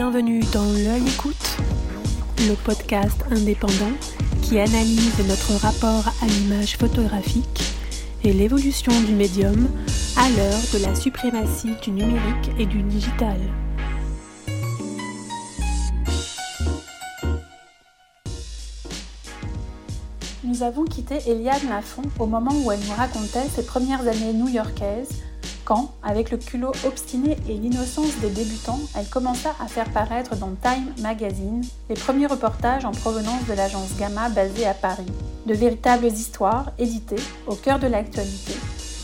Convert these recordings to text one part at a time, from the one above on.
Bienvenue dans L'œil écoute, le podcast indépendant qui analyse notre rapport à l'image photographique et l'évolution du médium à l'heure de la suprématie du numérique et du digital. Nous avons quitté Eliane Lafont au moment où elle nous racontait ses premières années new-yorkaises quand, avec le culot obstiné et l'innocence des débutants, elle commença à faire paraître dans Time Magazine les premiers reportages en provenance de l'agence Gamma basée à Paris. De véritables histoires éditées au cœur de l'actualité,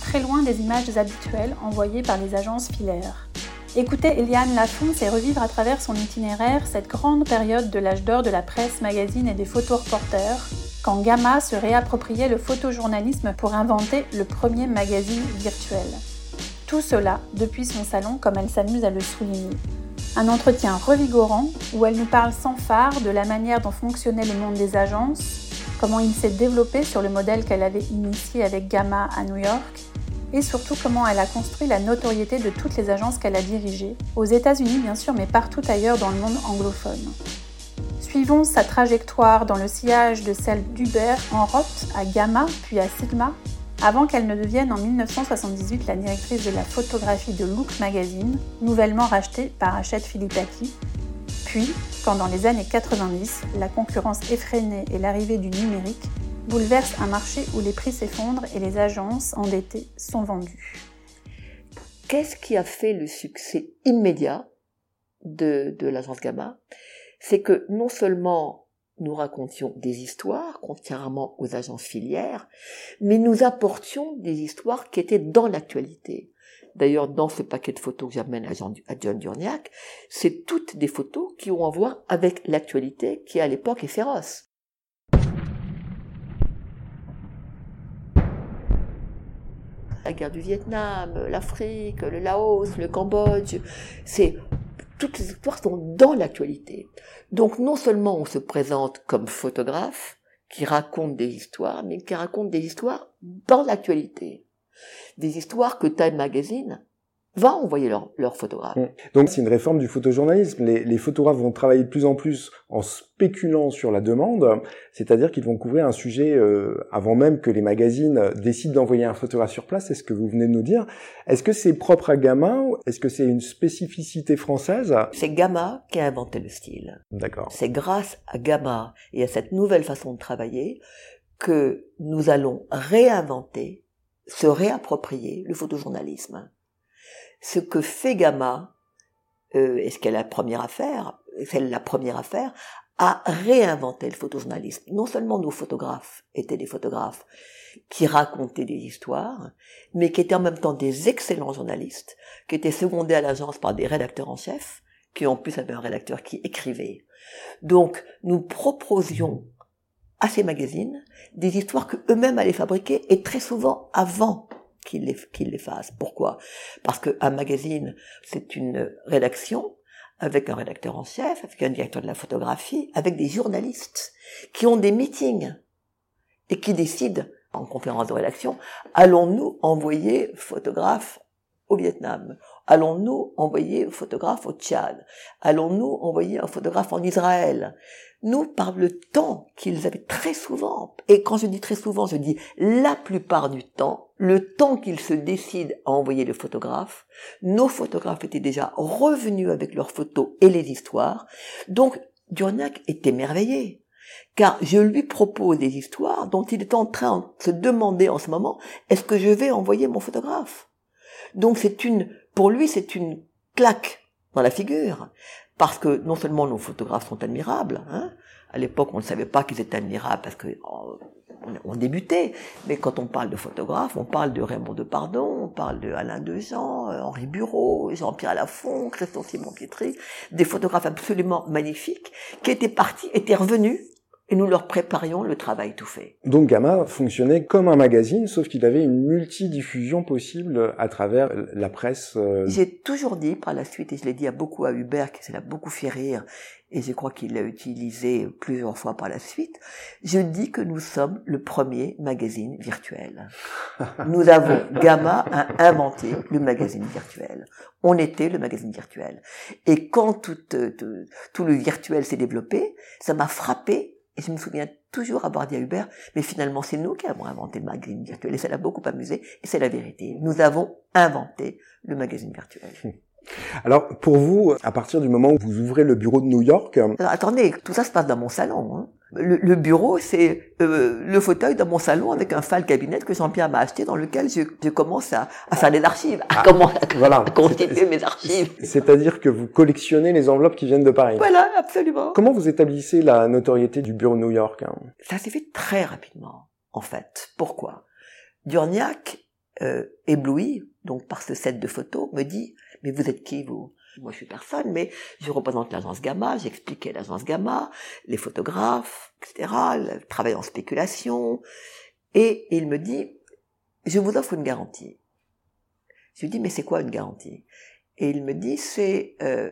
très loin des images habituelles envoyées par les agences filaires. Écouter Eliane Lafont, c'est revivre à travers son itinéraire cette grande période de l'âge d'or de la presse, magazine et des photoreporters, quand Gamma se réappropriait le photojournalisme pour inventer le premier magazine virtuel. Tout cela depuis son salon comme elle s'amuse à le souligner. Un entretien revigorant où elle nous parle sans phare de la manière dont fonctionnait le monde des agences, comment il s'est développé sur le modèle qu'elle avait initié avec Gamma à New York, et surtout comment elle a construit la notoriété de toutes les agences qu'elle a dirigées, aux États-Unis bien sûr, mais partout ailleurs dans le monde anglophone. Suivons sa trajectoire dans le sillage de celle d'Uber en Roth à Gamma puis à Sigma, avant qu'elle ne devienne en 1978 la directrice de la photographie de Look Magazine, nouvellement rachetée par Hachette Philippaki. Puis, quand dans les années 90, la concurrence effrénée et l'arrivée du numérique bouleversent un marché où les prix s'effondrent et les agences endettées sont vendues. Qu'est-ce qui a fait le succès immédiat de, de l'agence Gamma? C'est que non seulement nous racontions des histoires, contrairement aux agences filières, mais nous apportions des histoires qui étaient dans l'actualité. D'ailleurs, dans ce paquet de photos que j'amène à, John Durniac, c'est toutes des photos qui ont à voir avec l'actualité qui, à l'époque, est féroce. La guerre du Vietnam, l'Afrique, le Laos, le Cambodge, toutes les histoires sont dans l'actualité. Donc non seulement on se présente comme photographe, qui raconte des histoires, mais qui raconte des histoires dans l'actualité. Des histoires que Time Magazine va envoyer leurs leur photographes. Mmh. Donc c'est une réforme du photojournalisme. Les, les, photographes vont travailler de plus en plus en spéculant sur la demande, c'est-à-dire qu'ils vont couvrir un sujet euh, avant même que les magazines décident d'envoyer un photographe sur place. C'est ce que vous venez de nous dire. Est-ce que c'est propre à Gamma Est-ce que c'est une spécificité française? C'est Gamma qui a inventé le style. D'accord. C'est grâce à Gamma et à cette nouvelle façon de travailler que nous allons réinventer, se réapproprier le photojournalisme ce que fait Gamma, euh, et ce qu'elle a la première affaire, c'est la première affaire, à réinventer le photojournalisme. Non seulement nos photographes étaient des photographes qui racontaient des histoires, mais qui étaient en même temps des excellents journalistes, qui étaient secondés à l'agence par des rédacteurs en chef, qui en plus avaient un rédacteur qui écrivait. Donc, nous proposions à ces magazines des histoires que eux-mêmes allaient fabriquer et très souvent avant qu'il les, fasse. Pourquoi? Parce qu'un magazine, c'est une rédaction avec un rédacteur en chef, avec un directeur de la photographie, avec des journalistes qui ont des meetings et qui décident en conférence de rédaction, allons-nous envoyer photographe au Vietnam? Allons-nous envoyer un photographe au Tchad? Allons-nous envoyer un photographe en Israël? Nous, par le temps qu'ils avaient très souvent, et quand je dis très souvent, je dis la plupart du temps, le temps qu'ils se décident à envoyer le photographe, nos photographes étaient déjà revenus avec leurs photos et les histoires, donc Durnac est émerveillé. Car je lui propose des histoires dont il est en train de se demander en ce moment, est-ce que je vais envoyer mon photographe? Donc c'est une, pour lui, c'est une claque dans la figure parce que non seulement nos photographes sont admirables, hein, à l'époque on ne savait pas qu'ils étaient admirables parce que oh, on, débutait, mais quand on parle de photographes, on parle de Raymond Depardon, on parle de Alain Dejean, euh, Henri Bureau, Jean-Pierre Lafont, Christophe Simon Pietri, des photographes absolument magnifiques qui étaient partis, étaient revenus et nous leur préparions le travail tout fait. Donc Gamma fonctionnait comme un magazine, sauf qu'il avait une multidiffusion possible à travers la presse. Euh. J'ai toujours dit par la suite, et je l'ai dit à beaucoup à Hubert, qui ça l'a beaucoup fait rire, et je crois qu'il l'a utilisé plusieurs fois par la suite, je dis que nous sommes le premier magazine virtuel. Nous avons, Gamma a inventé le magazine virtuel. On était le magazine virtuel. Et quand tout, tout, tout le virtuel s'est développé, ça m'a frappé, et je me souviens toujours avoir dit à Hubert, mais finalement c'est nous qui avons inventé le magazine virtuel, et ça l'a beaucoup amusé, et c'est la vérité. Nous avons inventé le magazine virtuel. Alors, pour vous, à partir du moment où vous ouvrez le bureau de New York... Alors, attendez, tout ça se passe dans mon salon. Hein. Le, le, bureau, c'est euh, le fauteuil dans mon salon avec un file cabinet que Jean-Pierre m'a acheté dans lequel je, je commence à, à, faire des archives, à, ah, comment, voilà. à constituer mes archives. C'est-à-dire que vous collectionnez les enveloppes qui viennent de Paris. Voilà, absolument. Comment vous établissez la notoriété du bureau New York hein? Ça s'est fait très rapidement, en fait. Pourquoi? Durniac, euh, ébloui donc par ce set de photos, me dit mais vous êtes qui, vous? Moi, je suis personne, mais je représente l'agence Gamma, j'expliquais l'agence Gamma, les photographes, etc., le travail en spéculation. Et il me dit, je vous offre une garantie. Je lui dis, mais c'est quoi une garantie? Et il me dit, c'est, euh,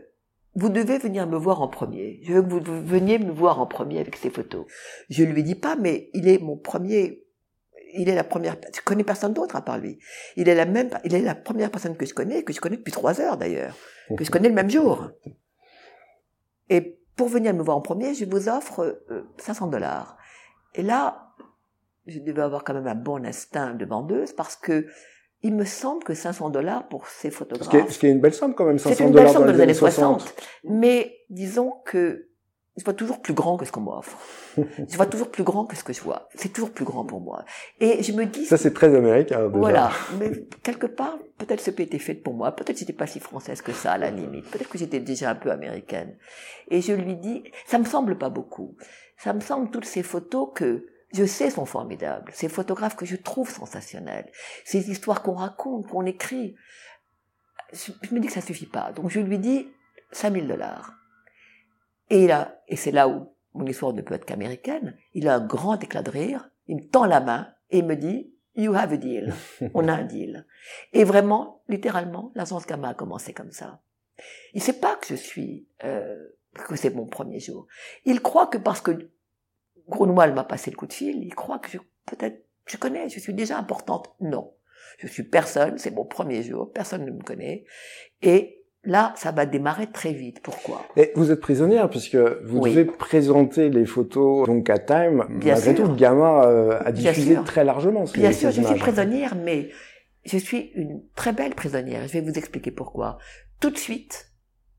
vous devez venir me voir en premier. Je veux que vous veniez me voir en premier avec ces photos. Je lui dis pas, mais il est mon premier il est la première, je connais personne d'autre à part lui. Il est la même, il est la première personne que je connais, que je connais depuis trois heures d'ailleurs, que je connais le même jour. Et pour venir me voir en premier, je vous offre 500 euh, dollars. Et là, je devais avoir quand même un bon instinct de vendeuse parce que il me semble que 500 dollars pour ces photographes. Ce qui est, une belle somme quand même, 500 dollars. C'est une belle somme dans les années 60. Mais disons que je vois toujours plus grand que ce qu'on m'offre. je vois toujours plus grand que ce que je vois. C'est toujours plus grand pour moi. Et je me dis... Ça, c'est très américain, déjà. Voilà. Mais quelque part, peut-être ce peut était fait pour moi. Peut-être j'étais pas si française que ça, à la limite. Peut-être que j'étais déjà un peu américaine. Et je lui dis, ça me semble pas beaucoup. Ça me semble toutes ces photos que je sais sont formidables. Ces photographes que je trouve sensationnels. Ces histoires qu'on raconte, qu'on écrit. Je, me dis que ça suffit pas. Donc je lui dis 5000 dollars. Et là, et c'est là où mon histoire ne peut être qu'américaine, il a un grand éclat de rire, il me tend la main et il me dit, you have a deal. On a un deal. Et vraiment, littéralement, l'agence Gamma a commencé comme ça. Il sait pas que je suis, euh, que c'est mon premier jour. Il croit que parce que Grunwald m'a passé le coup de fil, il croit que je, peut-être, je connais, je suis déjà importante. Non. Je suis personne, c'est mon premier jour, personne ne me connaît. Et Là, ça va démarrer très vite. Pourquoi? Et vous êtes prisonnière puisque vous devez présenter les photos donc à Time. Bien Malgré sûr. tout, Gamma euh, a diffusé très largement. Ces, Bien sûr, je suis prisonnière, mais je suis une très belle prisonnière. Je vais vous expliquer pourquoi. Tout de suite,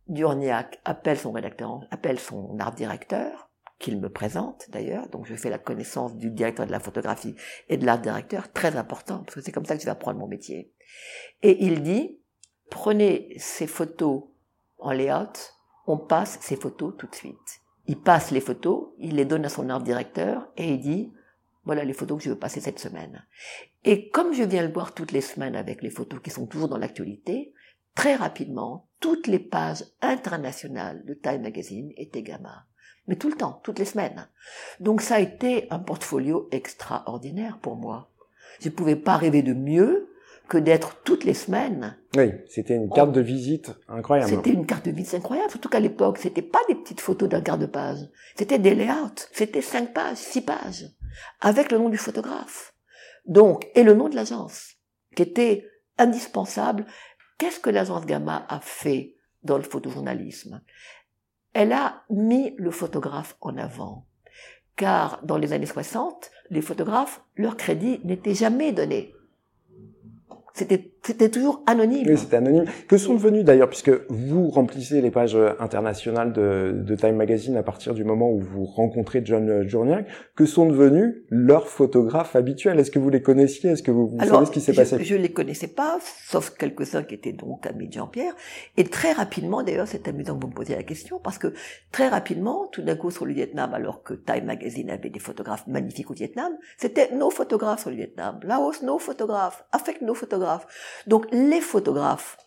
Durniac appelle son rédacteur, appelle son art directeur, qu'il me présente d'ailleurs. Donc je fais la connaissance du directeur de la photographie et de l'art directeur, très important, parce que c'est comme ça que je vais apprendre mon métier. Et il dit, prenez ces photos en layout, on passe ces photos tout de suite. Il passe les photos, il les donne à son art directeur et il dit, voilà les photos que je veux passer cette semaine. Et comme je viens le voir toutes les semaines avec les photos qui sont toujours dans l'actualité, très rapidement, toutes les pages internationales de Time Magazine étaient gamma. Mais tout le temps, toutes les semaines. Donc ça a été un portfolio extraordinaire pour moi. Je ne pouvais pas rêver de mieux que d'être toutes les semaines. Oui, c'était une carte de visite incroyable. C'était une carte de visite incroyable, surtout qu'à l'époque, c'était pas des petites photos d'un quart de page. C'était des layouts. C'était cinq pages, six pages. Avec le nom du photographe. Donc, et le nom de l'agence. Qui était indispensable. Qu'est-ce que l'agence Gamma a fait dans le photojournalisme? Elle a mis le photographe en avant. Car dans les années 60, les photographes, leur crédit n'était jamais donné. C'était c'était toujours anonyme. Oui, c'était anonyme. Que sont devenus d'ailleurs, puisque vous remplissez les pages internationales de, de, Time Magazine à partir du moment où vous rencontrez John Journiac, que sont devenus leurs photographes habituels? Est-ce que vous les connaissiez? Est-ce que vous, savez ce qui s'est passé? Je les connaissais pas, sauf quelques-uns qui étaient donc amis de Jean-Pierre. Et très rapidement, d'ailleurs, c'est amusant que vous me posiez la question, parce que très rapidement, tout d'un coup sur le Vietnam, alors que Time Magazine avait des photographes magnifiques au Vietnam, c'était nos photographes sur le Vietnam. Laos, nos photographes. Affect, nos photographes. Donc les photographes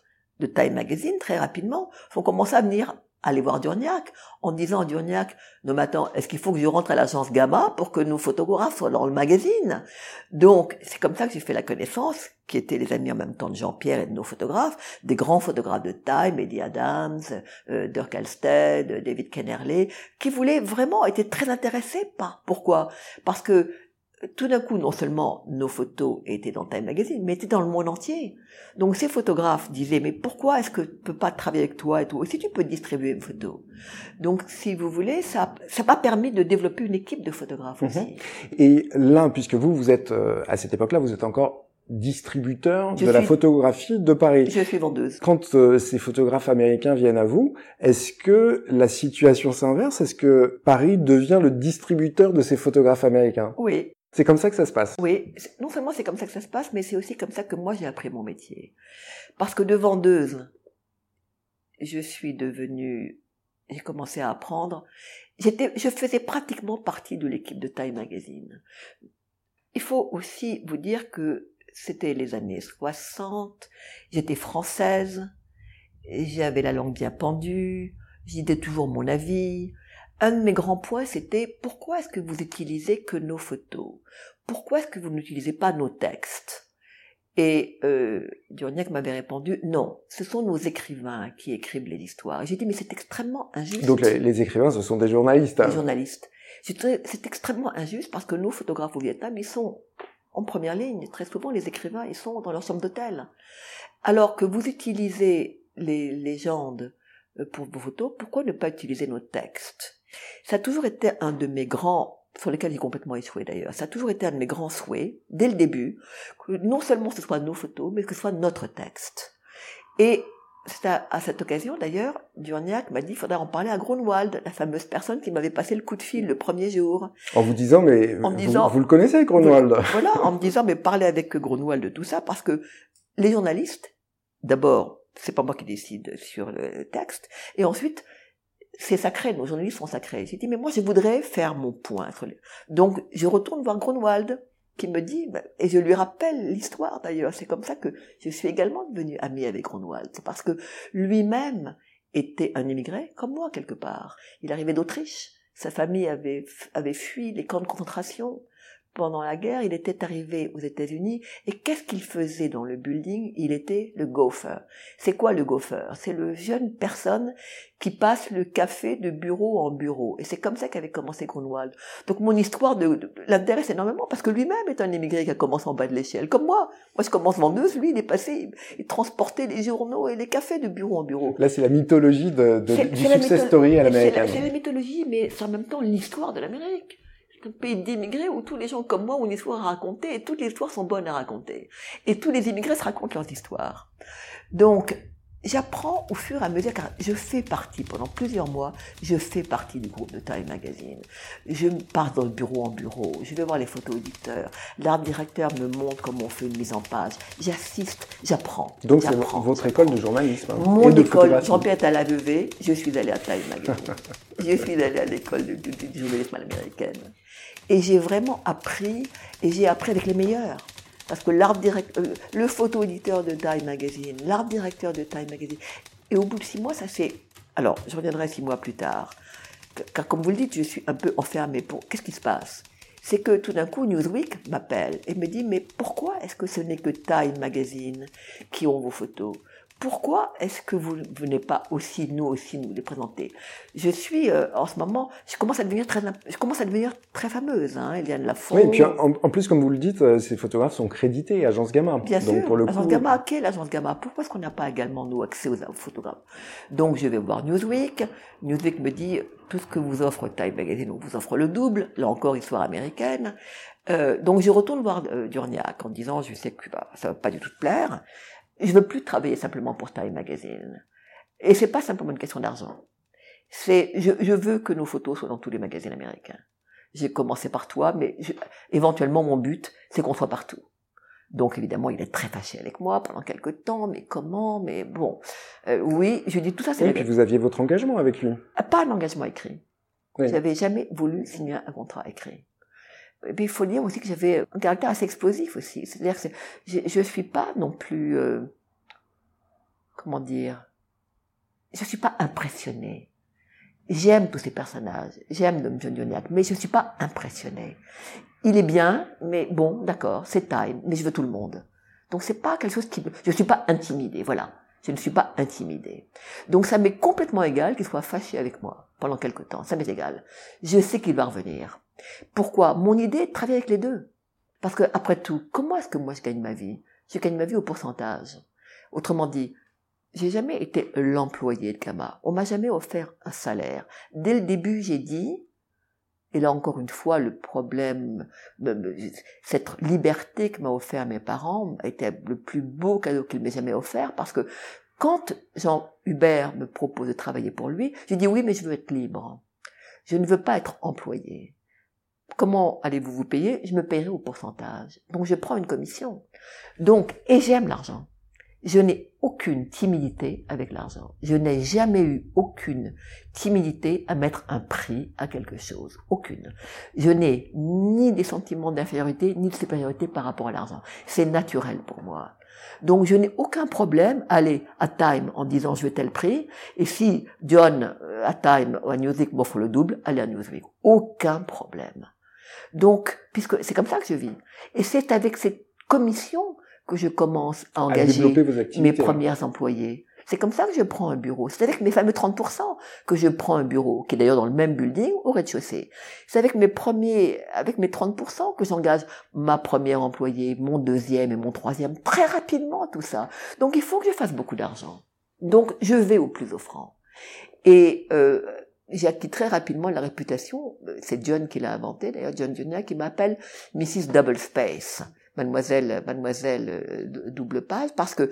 de Time Magazine, très rapidement, ont commencé à venir aller voir Durniac en disant à Durniac, non mais attends, est-ce qu'il faut que je rentre à l'agence Gamma pour que nos photographes soient dans le magazine? Donc c'est comme ça que j'ai fait la connaissance, qui étaient les amis en même temps de Jean-Pierre et de nos photographes, des grands photographes de Time, Eddie Adams, euh, Dirk Alsted, David Kennerley, qui voulaient vraiment, étaient très intéressés par. Pourquoi? Parce que tout d'un coup, non seulement nos photos étaient dans Time Magazine, mais étaient dans le monde entier. Donc ces photographes disaient, mais pourquoi est-ce que je peux pas travailler avec toi et tout? Si tu peux distribuer une photo? Donc si vous voulez, ça ça m'a permis de développer une équipe de photographes Mhm. aussi. Et l'un, puisque vous, vous êtes euh, à cette époque-là, vous êtes encore distributeur Je de la photographie de Paris. Je suis vendeuse. Quand euh, ces photographes américains viennent à vous, est-ce que la situation s'inverse? Est-ce que Paris devient le distributeur de ces photographes américains? Oui, C'est comme ça que ça se passe. Oui, non seulement c'est comme ça que ça se passe, mais c'est aussi comme ça que moi j'ai appris mon métier. Parce que de vendeuse, je suis devenue, j'ai commencé à apprendre. J'étais, je faisais pratiquement partie de l'équipe de Time Magazine. Il faut aussi vous dire que c'était les années 60, j'étais française, j'avais la langue bien pendue, j'y toujours mon avis. Un de mes grands points, c'était pourquoi est-ce que vous utilisez que nos photos? Pourquoi est-ce que vous n'utilisez pas nos textes? Et euh, Durniac m'avait répondu, non, ce sont nos écrivains qui écrivent les histoires. Et j'ai dit, mais c'est extrêmement injuste. Donc les, les écrivains, ce sont des journalistes. Les journalistes. J'ai trouvé- C'est extrêmement injuste parce que nos photographes au Vietnam, ils sont en première ligne. Très souvent, les écrivains, ils sont dans leur chambre d'hôtel. Alors que vous utilisez les légendes euh, pour vos photos, pourquoi ne pas utiliser nos textes? Ça a toujours été un de mes grands, sur lesquels j'ai complètement échoué d'ailleurs, ça a toujours été un de mes grands souhaits, dès le début, que non seulement ce soit nos photos, mais que ce soit notre texte. Et c'est à, à cette occasion d'ailleurs, Durniac m'a dit qu'il faudrait en parler à Grunwald, la fameuse personne qui m'avait passé le coup de fil le premier jour. En vous disant, mais En me vous, disant- vous le connaissez, Grunwald Voilà, en me disant, mais parlez avec Grunwald de tout ça, parce que les journalistes, d'abord, c'est pas moi qui décide sur le texte, et ensuite, c'est sacré, nos journalistes sont sacrés. J'ai dit, mais moi, je voudrais faire mon point. Donc, je retourne voir Grunwald, qui me dit, ben, et je lui rappelle l'histoire d'ailleurs, c'est comme ça que je suis également devenue amie avec Grunwald. C'est parce que lui-même était un immigré, comme moi, quelque part. Il arrivait d'Autriche. Sa famille avait, avait fui les camps de concentration. Pendant la guerre, il était arrivé aux États-Unis et qu'est-ce qu'il faisait dans le building? Il était le gopher. C'est quoi le gopher? C'est le jeune personne qui passe le café de bureau en bureau. Et c'est comme ça qu'avait commencé Grunwald. Donc mon histoire de, de- l'intéresse énormément parce que lui-même est un immigré qui a commencé en bas de l'échelle, comme moi. Moi, je commence vendeuse, lui, il est passé, il, transportait les journaux et les cafés de bureau en bureau. Là, c'est la mythologie de, de- C'est- du success mytho- story à C'est la, l'américaine. c'est la mythologie, mais c'est en même temps l'histoire de l'Amérique. Pays d'immigrés où tous les gens comme moi ont une histoire à raconter et toutes les histoires sont bonnes à raconter. Et tous les immigrés se racontent leurs histoires. Donc, j'apprends au fur et à mesure, car je fais partie, pendant plusieurs mois, je fais partie du groupe de Time Magazine. Je pars dans le bureau en bureau, je vais voir les photos auditeurs, l'art directeur me montre comment on fait une mise en page, j'assiste, j'apprends. Donc c'est votre école de journalisme. hein, mon et de école. Jean-Pierre Talavevé, je suis allée à Time Magazine. je suis allée à l'école du, du, du journalisme à l'américaine. Et j'ai vraiment appris, et j'ai appris avec les meilleurs. Parce que euh, le photo-éditeur de Time Magazine, l'art directeur de Time Magazine. Et au bout de six mois, ça c'est. Alors, je reviendrai six mois plus tard. Car comme vous le dites, je suis un peu enfermée. Pour... Qu'est-ce qui se passe? C'est que tout d'un coup, Newsweek m'appelle et me dit Mais pourquoi est-ce que ce n'est que Time Magazine qui ont vos photos? Pourquoi est-ce que vous ne venez pas aussi, nous aussi, nous les présenter? Je suis, euh, en ce moment, je commence à devenir très, je commence à devenir très fameuse, hein, Eliane Lafont. Oui, et puis en, en plus, comme vous le dites, euh, ces photographes sont crédités, Agence Gamma. Bien Donc sûr, pour le l'agence coup, Gamma, quelle agence Gamma? Pourquoi est-ce qu'on n'a pas également, nous, accès aux aux photographes? Donc, je vais voir Newsweek. Newsweek me dit, tout ce que vous offre Time Magazine, on vous offre le double. Là encore, histoire américaine. Euh, donc, je retourne voir euh, Durniac en disant, je sais que bah, ça va pas du tout te plaire. Je veux plus travailler simplement pour Time Magazine. Et c'est pas simplement une question d'argent. C'est, je, je veux que nos photos soient dans tous les magazines américains. J'ai commencé par toi, mais je- éventuellement mon but, c'est qu'on soit partout. Donc évidemment, il est très fâché avec moi pendant quelque temps, mais comment, mais bon, Euh, oui, je dis tout ça, c'est Oui, la puis vous aviez votre engagement avec lui. Ah, pas un engagement écrit. Oui. J'avais jamais voulu signer un contrat écrit. Et puis il faut dire aussi que j'avais un caractère assez explosif aussi. C'est-à-dire que je, je suis pas non plus, euh, comment dire, je suis pas impressionnée. J'aime tous ces personnages, j'aime Dom John Dioniac, mais je suis pas impressionnée. Il est bien, mais bon, d'accord, c'est time, mais je veux tout le monde. Donc c'est pas quelque chose qui, je suis pas intimidée, voilà. Je ne suis pas intimidée. Donc ça m'est complètement égal qu'il soit fâché avec moi pendant quelque temps. Ça m'est égal. Je sais qu'il va revenir. Pourquoi? Mon idée est de travailler avec les deux. Parce que après tout, comment est-ce que moi je gagne ma vie? Je gagne ma vie au pourcentage. Autrement dit, j'ai jamais été l'employé de Kama. On m'a jamais offert un salaire. Dès le début, j'ai dit, et là encore une fois, le problème, cette liberté que m'a offert mes parents été le plus beau cadeau qu'il m'ait jamais offert parce que quand Jean Hubert me propose de travailler pour lui, j'ai dit oui, mais je veux être libre. Je ne veux pas être employé. Comment allez-vous vous payer? Je me paierai au pourcentage. Donc je prends une commission. Donc, et j'aime l'argent. Je n'ai aucune timidité avec l'argent. Je n'ai jamais eu aucune timidité à mettre un prix à quelque chose. Aucune. Je n'ai ni des sentiments d'infériorité ni de supériorité par rapport à l'argent. C'est naturel pour moi. Donc je n'ai aucun problème à aller à Time en disant je veux tel prix. Et si John euh, à Time ou à Newsweek m'offre le double, allez à Newsweek. Aucun problème. Donc, puisque c'est comme ça que je vis. Et c'est avec cette commission que je commence à engager mes premiers employés. C'est comme ça que je prends un bureau. C'est avec mes fameux 30% que je prends un bureau, qui est d'ailleurs dans le même building au rez-de-chaussée. C'est avec mes premiers, avec mes 30% que j'engage ma première employée, mon deuxième et mon troisième, très rapidement tout ça. Donc il faut que je fasse beaucoup d'argent. Donc je vais au plus offrant. Et euh, j'ai acquis très rapidement la réputation, c'est John qui l'a inventé d'ailleurs, John Junior, qui m'appelle Mrs. Double Space mademoiselle, mademoiselle euh, double page, parce que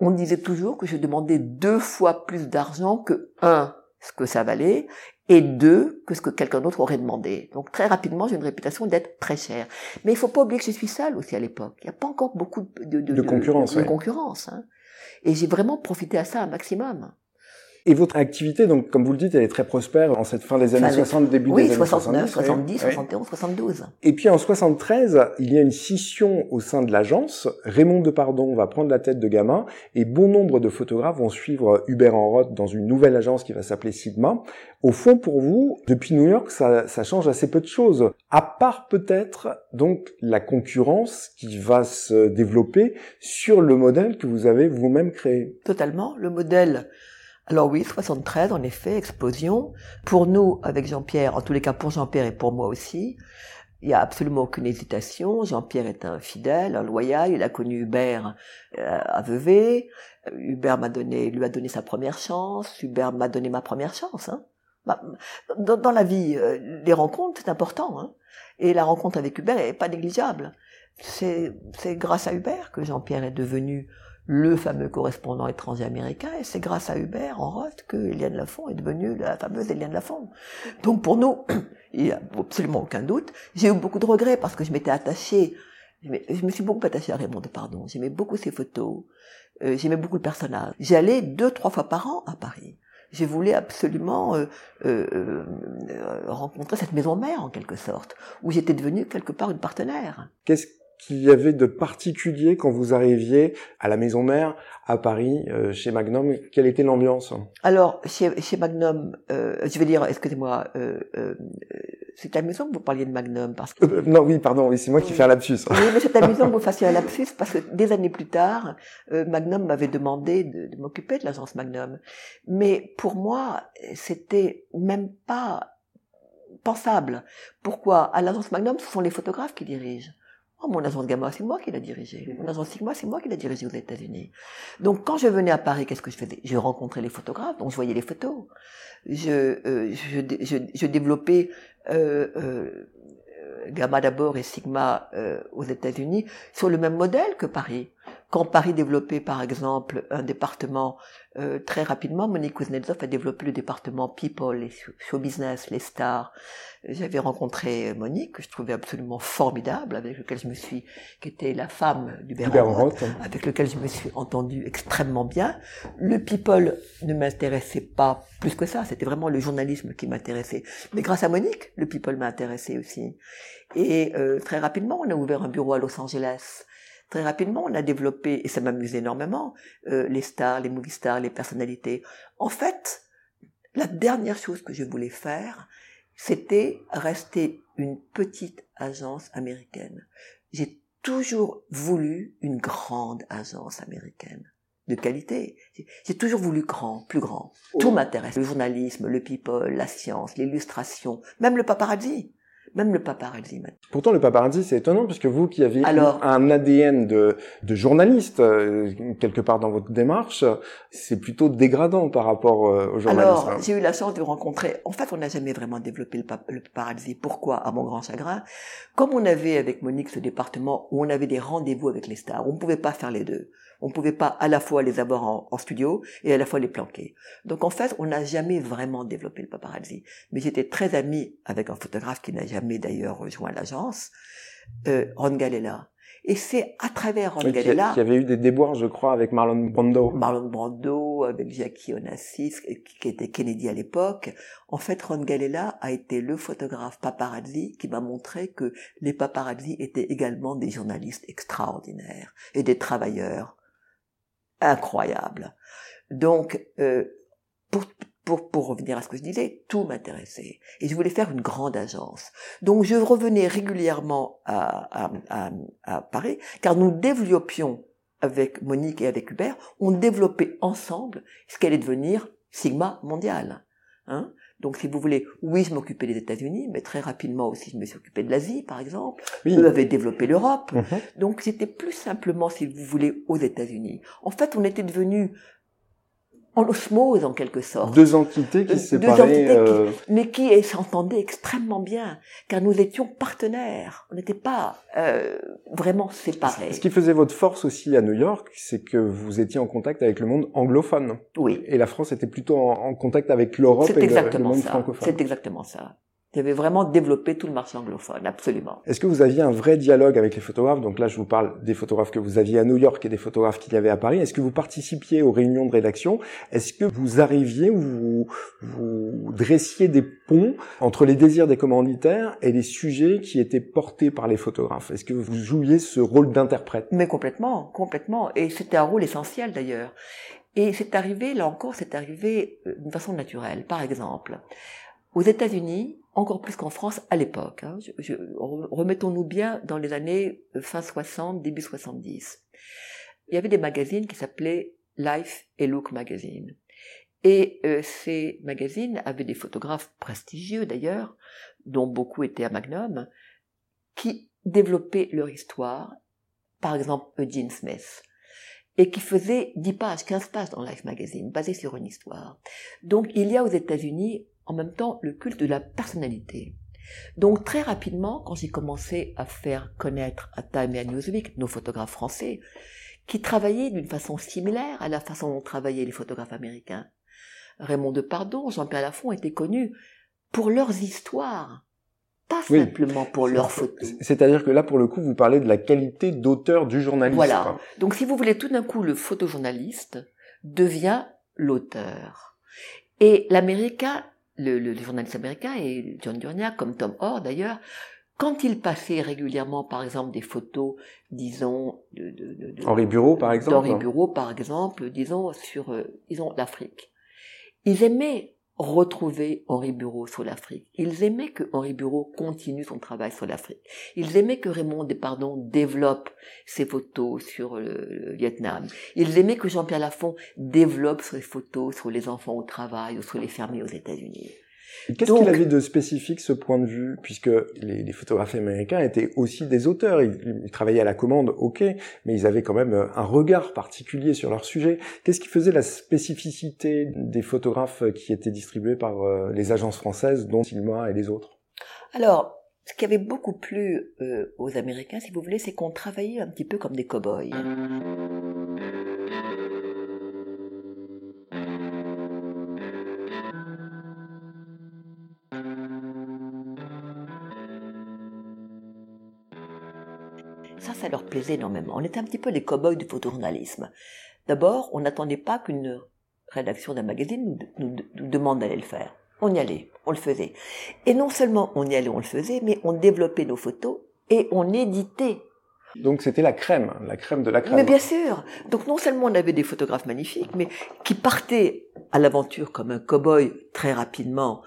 on disait toujours que je demandais deux fois plus d'argent que un, ce que ça valait, et deux, que ce que quelqu'un d'autre aurait demandé. Donc très rapidement, j'ai une réputation d'être très cher. Mais il faut pas oublier que je suis seule aussi à l'époque. Il n'y a pas encore beaucoup de, de, de concurrence. De, concurrence hein. Et j'ai vraiment profité à ça un maximum. Et votre activité, donc, comme vous le dites, elle est très prospère en cette fin des années 60, début des années 69, 70, 71, 72. Et puis en 73, il y a une scission au sein de l'agence. Raymond Depardon va prendre la tête de Gamin et bon nombre de photographes vont suivre Hubert Enroth dans une nouvelle agence qui va s'appeler Sigma. Au fond, pour vous, depuis New York, ça, ça change assez peu de choses. À part peut-être, donc, la concurrence qui va se développer sur le modèle que vous avez vous-même créé. Totalement. Le modèle alors oui, 73, en effet, explosion. Pour nous, avec Jean-Pierre, en tous les cas pour Jean-Pierre et pour moi aussi, il n'y a absolument aucune hésitation. Jean-Pierre est un fidèle, un loyal. Il a connu Hubert euh, à Vevey. Hubert m'a donné, lui a donné sa première chance. Hubert m'a donné ma première chance. Hein. Bah, dans, la vie, euh, les rencontres, c'est important. Hein. Et la rencontre avec Hubert n'est pas négligeable. C'est grâce à Hubert que Jean-Pierre est devenu le fameux correspondant étranger américain, et c'est grâce à Hubert en Roth que Eliane Lafont est devenue la fameuse Eliane Lafont. Donc pour nous, il n'y a absolument aucun doute. J'ai eu beaucoup de regrets parce que je m'étais attachée, je me suis beaucoup attachée à Raymond Pardon. J'aimais beaucoup ses photos, euh, j'aimais beaucoup le personnage. J'allais deux, trois fois par an à Paris. Je voulais absolument euh, euh, euh rencontrer cette maison mère en quelque sorte, où j'étais devenue quelque part une partenaire. Qu'il y avait de particulier quand vous arriviez à la maison mère à Paris euh, chez Magnum Quelle était l'ambiance? Alors chez, chez Magnum, euh, je vais dire, excusez-moi, euh, euh, c'est amusant que vous parliez de Magnum parce que euh, non, oui, pardon, oui, c'est moi qui fais un lapsus. Oui, mais c'est amusant que vous fassiez un lapsus parce que des années plus tard, Magnum m'avait demandé de, de m'occuper de l'agence Magnum, mais pour moi, c'était même pas pensable. Pourquoi? À l'agence Magnum, ce sont les photographes qui dirigent. Oh, mon agence Gamma, c'est moi qui l'ai dirigé. Mon agence Sigma, c'est moi qui l'ai dirigé aux États-Unis. Donc, quand je venais à Paris, qu'est-ce que je faisais? Je rencontrais les photographes, donc je voyais les photos. Je, euh, je, je, je, développais euh, euh, Gamma d'abord et Sigma euh, aux États-Unis sur le même modèle que Paris. Quand Paris développait, par exemple, un département euh, très rapidement, Monique Kuznetsov a développé le département People, les show business, les stars. J'avais rencontré Monique, que je trouvais absolument formidable, avec lequel je me suis, qui était la femme du Béran, avec lequel je me suis entendu extrêmement bien. Le People ne m'intéressait pas plus que ça, c'était vraiment le journalisme qui m'intéressait. Mais grâce à Monique, le People m'a intéressé aussi. Et euh, très rapidement, on a ouvert un bureau à Los Angeles Très rapidement, on a développé, et ça m'amuse énormément, euh, les stars, les movie stars, les personnalités. En fait, la dernière chose que je voulais faire, c'était rester une petite agence américaine. J'ai toujours voulu une grande agence américaine. de qualité. J'ai toujours voulu grand, plus grand. Tout m'intéresse. Le journalisme, le people, la science, l'illustration, même le paparazzi. Même le paparazzi. Pourtant, le paparazzi, c'est étonnant, puisque vous qui avez un ADN de, de journaliste, euh, quelque part dans votre démarche, c'est plutôt dégradant par rapport euh, au journalisme. Alors, j'ai eu la chance de rencontrer... En fait, on n'a jamais vraiment développé le, le paparazzi. Pourquoi? À mon grand chagrin. Comme on avait avec Monique ce département où on avait des rendez-vous avec les stars, on ne pouvait pas faire les deux. On ne pouvait pas à la fois les avoir en, studio et à la fois les planquer. Donc en fait, on n'a jamais vraiment développé le paparazzi. Mais j'étais très ami avec un photographe qui n'a jamais d'ailleurs rejoint l'agence, euh, Ron Galella. Et c'est à travers Ron Galella... Qui avait eu des déboires, je crois, avec Marlon Brando. Marlon Brando, avec Jackie Onassis, qui était Kennedy à l'époque. En fait, Ron Galella a été le photographe paparazzi qui m'a montré que les paparazzi étaient également des journalistes extraordinaires et des travailleurs incroyable. Donc, euh, pour, pour, pour revenir à ce que je disais, tout m'intéressait. Et je voulais faire une grande agence. Donc, je revenais régulièrement à, à, à, à Paris, car nous développions avec Monique et avec Hubert, on développait ensemble ce qu'allait devenir Sigma mondial. Hein donc, si vous voulez, oui, je m'occupais des États-Unis, mais très rapidement aussi, je me suis occupé de l'Asie, par exemple. Oui. Eux avaient développé l'Europe. Mhm. Donc, c'était plus simplement, si vous voulez, aux États-Unis. En fait, on était devenus en osmose en quelque sorte. Deux entités qui se séparaient. Euh... mais qui s'entendaient extrêmement bien, car nous étions partenaires. On n'était pas euh, vraiment séparés. Ce qui faisait votre force aussi à New York, c'est que vous étiez en contact avec le monde anglophone. Oui. Et la France était plutôt en, en contact avec l'Europe et le, le, monde francophone. C'est exactement ça. Il avait vraiment développé tout le marché anglophone, absolument. Est-ce que vous aviez un vrai dialogue avec les photographes? Donc là, je vous parle des photographes que vous aviez à New York et des photographes qu'il y avait à Paris. Est-ce que vous participiez aux réunions de rédaction? Est-ce que vous arriviez ou vous, vous dressiez des ponts entre les désirs des commanditaires et les sujets qui étaient portés par les photographes? Est-ce que vous jouiez ce rôle d'interprète? Mais complètement, complètement. Et c'était un rôle essentiel d'ailleurs. Et c'est arrivé, là encore, c'est arrivé euh, d'une façon naturelle. Par exemple, aux États-Unis, encore plus qu'en France à l'époque. Hein. Remettons-nous bien dans les années euh, fin 60, début 70. Il y avait des magazines qui s'appelaient Life et Look Magazine. Et euh, ces magazines avaient des photographes prestigieux d'ailleurs, dont beaucoup étaient à Magnum, qui développaient leur histoire, par exemple Eugene Smith, et qui faisait 10 pages, 15 pages dans Life Magazine, basé sur une histoire. Donc il y a aux États-Unis en même temps le culte de la personnalité. Donc très rapidement, quand j'ai commencé à faire connaître à Time et à Newsweek nos photographes français, qui travaillaient d'une façon similaire à la façon dont travaillaient les photographes américains. Raymond Depardon, Jean-Pierre Lafont étaient connus pour leurs histoires, pas simplement pour leurs photos. C'est-à-dire que là, pour le coup, vous parlez de la qualité d'auteur du journaliste. Voilà. Donc si vous voulez, tout d'un coup, le photojournaliste devient l'auteur. Et l'américain le, le, journaliste américain et John Durnia, comme Tom Orr d'ailleurs, quand il passait régulièrement, par exemple, des photos, disons, de, de, de Henri Bureau, par exemple, Henri Bureau, par exemple, disons sur, euh, disons, l'Afrique. Ils aimaient retrouver Henri Bureau sur l'Afrique. Ils aimaient que Henri Bureau continue son travail sur l'Afrique. Ils aimaient que Raymond Despardon développe ses photos sur le, Vietnam. Ils aimaient que Jean-Pierre Lafont développe ses photos sur les enfants au travail ou sur les fermiers aux États-Unis. Qu'est-ce qu'il avait de spécifique ce point de vue, puisque les, les photographes américains étaient aussi des auteurs, ils, ils, travaillaient à la commande, ok, mais ils avaient quand même un regard particulier sur leur sujet. Qu'est-ce qui faisait la spécificité des photographes qui étaient distribués par euh, les agences françaises, dont Silma et les autres? Alors, ce qui avait beaucoup plu euh, aux Américains, si vous voulez, c'est qu'on travaillait un petit peu comme des cow-boys. Ça, leur plaisait énormément. On était un petit peu les cow-boys du photojournalisme. D'abord, on n'attendait pas qu'une rédaction d'un magazine nous, nous, demande d'aller le faire. On y allait, on le faisait. Et non seulement on y allait, on le faisait, mais on développait nos photos et on éditait donc c'était la crème, la crème de la crème. Mais bien sûr. Donc non seulement on avait des photographes magnifiques, mais qui partaient à l'aventure comme un cow-boy très rapidement,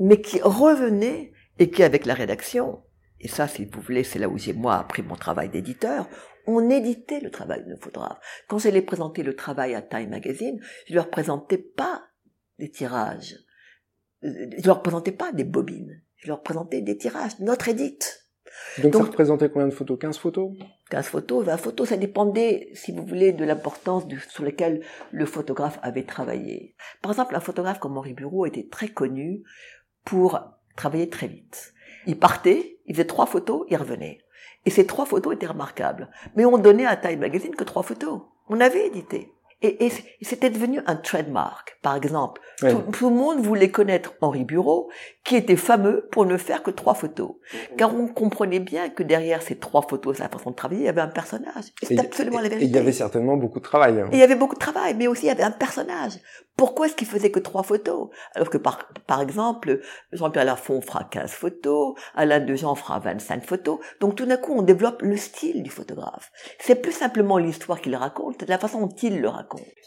mais qui revenaient et qui avec la rédaction et ça, si vous voulez, c'est là où j'ai moi appris mon travail d'éditeur, on éditait le travail de nos photographes. Quand j'allais présenter le travail à Time Magazine, je leur présentais pas des tirages. Je leur présentais pas des bobines. Je leur présentais des tirages, notre édite. Donc, ça représentait combien de photos? 15 photos? 15 photos, 20 photos, ça dépendait, si vous voulez, de l'importance sur laquelle le photographe avait travaillé. Par exemple, un photographe comme Henri Bureau était très connu pour travailler très vite. Il partait, il faisait trois photos, il revenait. Et ces trois photos étaient remarquables. Mais on donnait à Time Magazine que trois photos. On avait édité. Et, et c'était devenu un trademark. Par exemple, tout, le monde voulait connaître Henri Bureau, qui était fameux pour ne faire que trois photos. Car on comprenait bien que derrière ces trois photos, sa façon de travailler, il y avait un personnage. C'est absolument la vérité. Et il y avait certainement beaucoup de travail. Hein. Il y avait beaucoup de travail, mais aussi il y avait un personnage. Pourquoi est-ce qu'il faisait que trois photos? Alors que par, par exemple, Jean-Pierre Lafont fera 15 photos, Alain Dejean fera 25 photos. Donc tout d'un coup, on développe le style du photographe. C'est plus simplement l'histoire qu'il raconte, la façon dont il le raconte.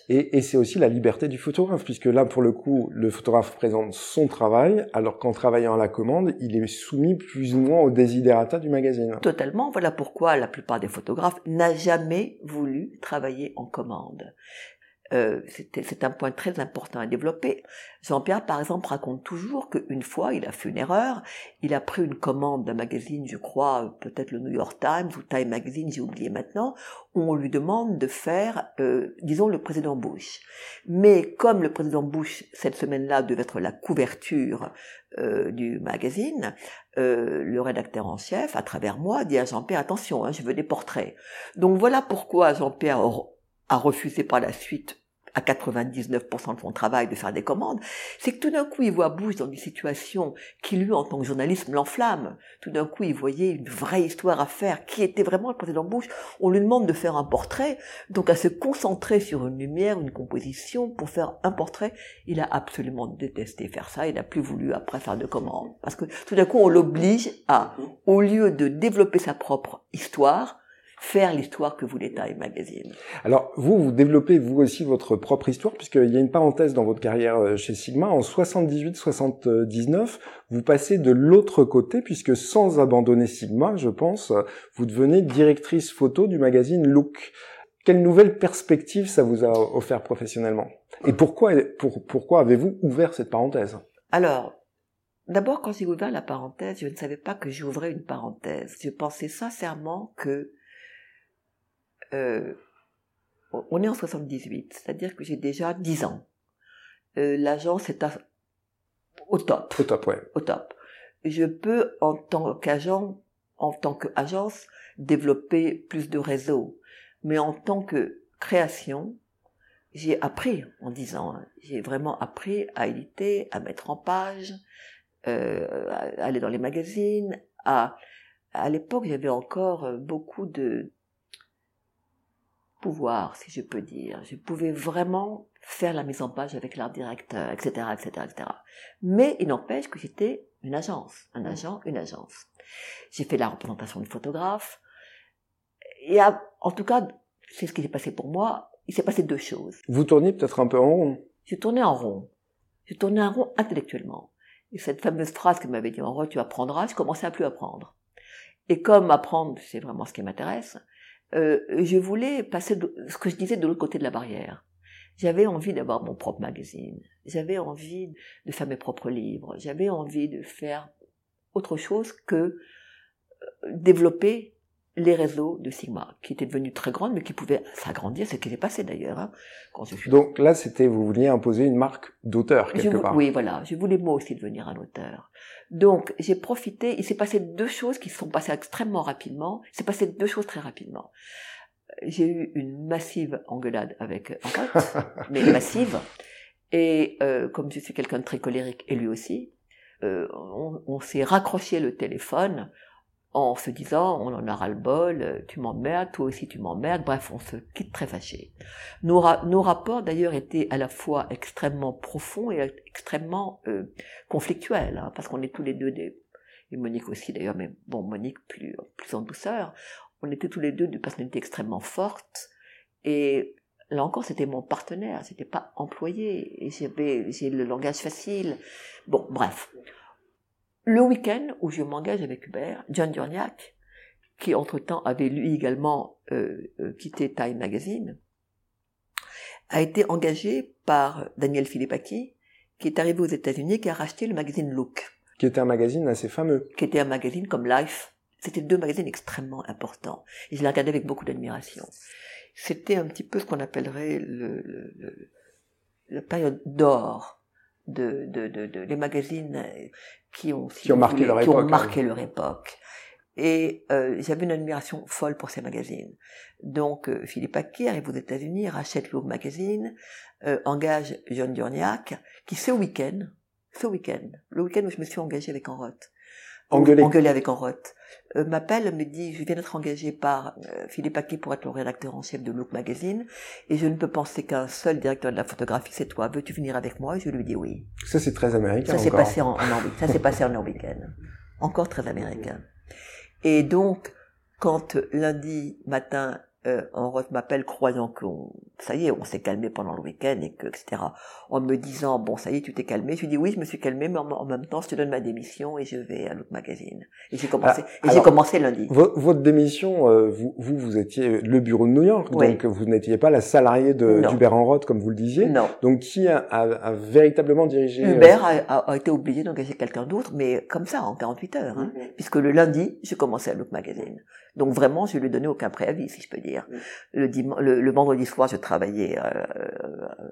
Et, et c'est aussi la liberté du photographe, puisque là, pour le coup, le photographe présente son travail, alors qu'en travaillant à la commande, il est soumis plus ou moins au desiderata du magazine. Totalement. Voilà pourquoi la plupart des photographes n'a jamais voulu travailler en commande. Euh, c'est un point très important à développer. Jean-Pierre, par exemple, raconte toujours qu'une fois, il a fait une erreur. Il a pris une commande d'un magazine, je crois, peut-être le New York Times ou Time Magazine, j'ai oublié maintenant, où on lui demande de faire, euh, disons, le président Bush. Mais comme le président Bush, cette semaine-là, devait être la couverture euh, du magazine, euh, le rédacteur en chef, à travers moi, dit à Jean-Pierre, attention, hein, je veux des portraits. Donc voilà pourquoi Jean-Pierre a refusé par la suite à 99% de son travail de faire des commandes, c'est que tout d'un coup il voit Bush dans une situation qui lui en tant que journaliste l'enflamme. Tout d'un coup il voyait une vraie histoire à faire, qui était vraiment le président Bush? On lui demande de faire un portrait, donc à se concentrer sur une lumière, une composition pour faire un portrait. Il a absolument détesté faire ça, il n'a plus voulu après faire de commandes. Parce que tout d'un coup on l'oblige à, au lieu de développer sa propre histoire, faire l'histoire que voulait Time Magazine. Alors, vous, vous développez vous aussi votre propre histoire, puisqu'il y a une parenthèse dans votre carrière euh, chez Sigma. En 78-79, vous passez de l'autre côté, puisque sans abandonner Sigma, je pense, vous devenez directrice photo du magazine Look. Quelle nouvelle perspective ça vous a offert professionnellement? Et pourquoi, pour, pourquoi avez-vous ouvert cette parenthèse? Alors, D'abord, quand j'ai ouvert la parenthèse, je ne savais pas que j'ouvrais une parenthèse. Je pensais sincèrement que euh, on est en 78, c'est-à-dire que j'ai déjà 10 ans. Euh, L'agence est au top. Au top, ouais. Au top. Je peux, en tant qu'agent, en tant qu'agence, développer plus de réseaux. Mais en tant que création, j'ai appris en 10 ans. Hein. J'ai vraiment appris à éditer, à mettre en page, euh, à aller dans les magazines, à, à l'époque, j'avais encore beaucoup de, pouvoir, si je peux dire. Je pouvais vraiment faire la mise en page avec l'art directeur, etc., etc., etc. Mais il n'empêche que j'étais une agence, un agent, une agence. J'ai fait la représentation de photographe. Et en tout cas, c'est ce qui s'est passé pour moi. Il s'est passé deux choses. Vous tourniez peut-être un peu en rond. Je tournais en rond. Je tournais en rond intellectuellement. Et cette fameuse phrase que m'avait dit en rond, tu apprendras, je commençais à plus apprendre. Et comme apprendre, c'est vraiment ce qui m'intéresse, euh, je voulais passer ce que je disais de l'autre côté de la barrière. J'avais envie d'avoir mon propre magazine. J'avais envie de faire mes propres livres. J'avais envie de faire autre chose que euh, développer les réseaux de Sigma, qui étaient devenus très grands, mais qui pouvaient s'agrandir, ce qui s'est passé d'ailleurs. Hein, quand je suis... Donc là, c'était, vous vouliez imposer une marque d'auteur, quelque part. Oui, voilà. Je voulais moi aussi devenir un auteur. Donc, j'ai profité, il s'est passé deux choses qui se sont passées extrêmement rapidement. Il s'est passé deux choses très rapidement. J'ai eu une massive engueulade avec un mais massive. Et euh, comme je suis quelqu'un de très colérique, et lui aussi, euh, on, on s'est raccroché le téléphone en se disant on en a ras le bol, euh, tu m'emmerdes, toi aussi tu m'emmerdes, bref, on se quitte très fâché. Nos, rapports d'ailleurs étaient à la fois extrêmement profonds et extrêmement euh, conflictuels, hein, parce qu'on est tous les deux des, et Monique aussi d'ailleurs, mais bon, Monique plus, plus en douceur, on était tous les deux de personnalités extrêmement fortes, et là encore c'était mon partenaire, c'était pas employé, et j'avais, le langage facile, bon, bref le week-end où je m'engage avec Hubert, John Durniak, qui entre-temps avait lui également euh, euh, quitté Time Magazine, a été engagé par Daniel Philippaki, qui est arrivé aux États-Unis, qui a racheté le magazine Look. Qui était un magazine assez fameux. Qui était un magazine comme Life. C'était deux magazines extrêmement importants. Et je les regardais avec beaucoup d'admiration. C'était un petit peu ce qu'on appellerait le, le, le, la période d'or de, de, de, de, les magazines qui ont, qui ont marqué, leur, qui époque, ont marqué leur époque. Et euh, j'avais une admiration folle pour ces magazines. Donc euh, Philippe Aki arrive aux États-Unis, rachète Look Magazine, euh, engage John Durniak, qui ce week-end, ce week-end, le week-end où je me suis engagée avec Enroth, engueulé, engueulé avec Enroth, euh, m'appelle, me dit, je viens d'être engagé par euh, Philippe Aki pour être le rédacteur en chef de Look Magazine, et je ne peux penser qu'un seul directeur de la photographie, c'est toi. Veux-tu venir avec moi? Et je lui dis oui. Ça c'est très américain. Ça s'est passé en, en ça s'est passé en week-end. Encore très américain. Et donc, quand lundi matin, euh, Enroth m'appelle croyant qu'on, ça y est, on s'est calmé pendant le week-end et que, etc. En me disant, bon, ça y est, tu t'es calmé. Je lui dis, oui, je me suis calmé, mais en, en même temps, je te donne ma démission et je vais à l'autre magazine. Et j'ai commencé, Ah, et j'ai commencé lundi. Vo- Votre démission, euh, vous, vous, vous étiez le bureau de New York, Oui. donc vous n'étiez pas la salariée de Enroth, comme vous le disiez. Non. Donc qui a, a, a véritablement dirigé euh, Hubert a, a- été obligé d'engager quelqu'un d'autre, mais comme ça, en 48 heures. Hein, puisque le lundi, j'ai commencé à Look Magazine. Donc vraiment, je lui ai donné aucun préavis, si je peux dire. Le, diman- le, le vendredi soir, je travaillais euh,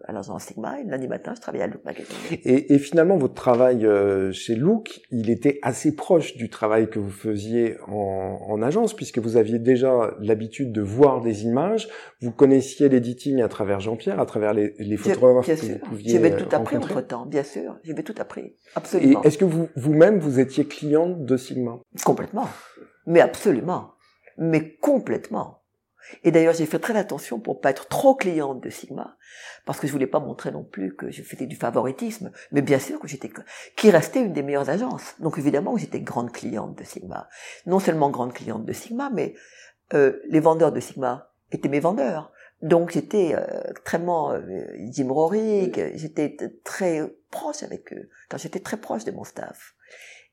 à l'agence Sigma, et le lundi matin, je travaillais à Look Magazine. Et, et finalement, votre travail euh, chez Look, il était assez proche du travail que vous faisiez en, en agence, puisque vous aviez déjà l'habitude de voir des images, vous connaissiez l'editing à travers Jean-Pierre, à travers les, les photographes bien que sûr. vous pouviez J'avais euh, tout appris rencontrer. entre temps, bien sûr. J'avais tout appris. Et Absolument. est-ce que vous vous-même, vous étiez cliente de Sigma? Complètement. Mais absolument. Mais complètement. Et d'ailleurs, j'ai fait très attention pour pas être trop cliente de Sigma, parce que je voulais pas montrer non plus que je faisais du favoritisme. Mais bien sûr que j'étais, qui restait une des meilleures agences. Donc évidemment j'étais grande cliente de Sigma. Non seulement grande cliente de Sigma, mais euh, les vendeurs de Sigma étaient mes vendeurs. Donc j'étais euh, extrêmement euh, Jim j'étais très proche avec eux. Quand j'étais très proche de mon staff.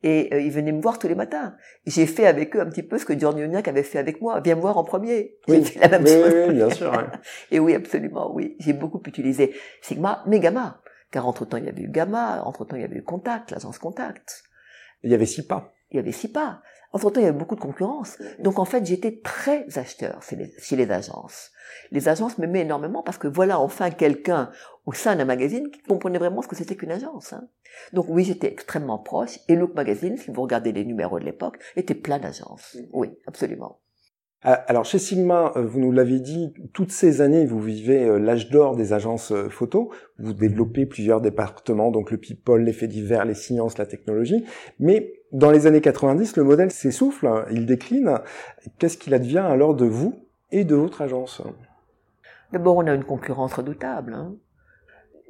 Et euh, ils venaient me voir tous les matins. J'ai fait avec eux un petit peu ce que John Uniac avait fait avec moi. Viens me voir en premier. J'ai Oui. fait la même Oui, chose. oui, bien sûr. Et oui, absolument, oui. J'ai beaucoup utilisé Sigma, mais Gamma. Car entre-temps, il y avait eu Gamma, entre-temps, il y avait eu Contact, l'agence Contact. Il y avait six pas. Il y avait SIPA. Entre-temps, il y avait beaucoup de concurrence. Donc, en fait, j'étais très acheteur chez les, chez les agences. Les agences m'aimaient énormément parce que voilà enfin quelqu'un au sein d'un magazine qui comprenait vraiment ce que c'était qu'une agence. hein. Donc oui, j'étais extrêmement proche. Et Look Magazine, si vous regardez les numéros de l'époque, était plein d'agences. Oui, absolument. Ah, Alors chez Sigma, euh, vous nous l'avez dit, toutes ces années, vous vivez euh, l'âge d'or des agences euh, photo. Vous développez plusieurs départements, donc le people, les faits divers, les sciences, la technologie. Mais dans les années 90, le modèle s'essouffle, hein, il décline. Qu'est-ce qu'il advient alors de vous et de votre agence? D'abord, on a une concurrence redoutable. hein.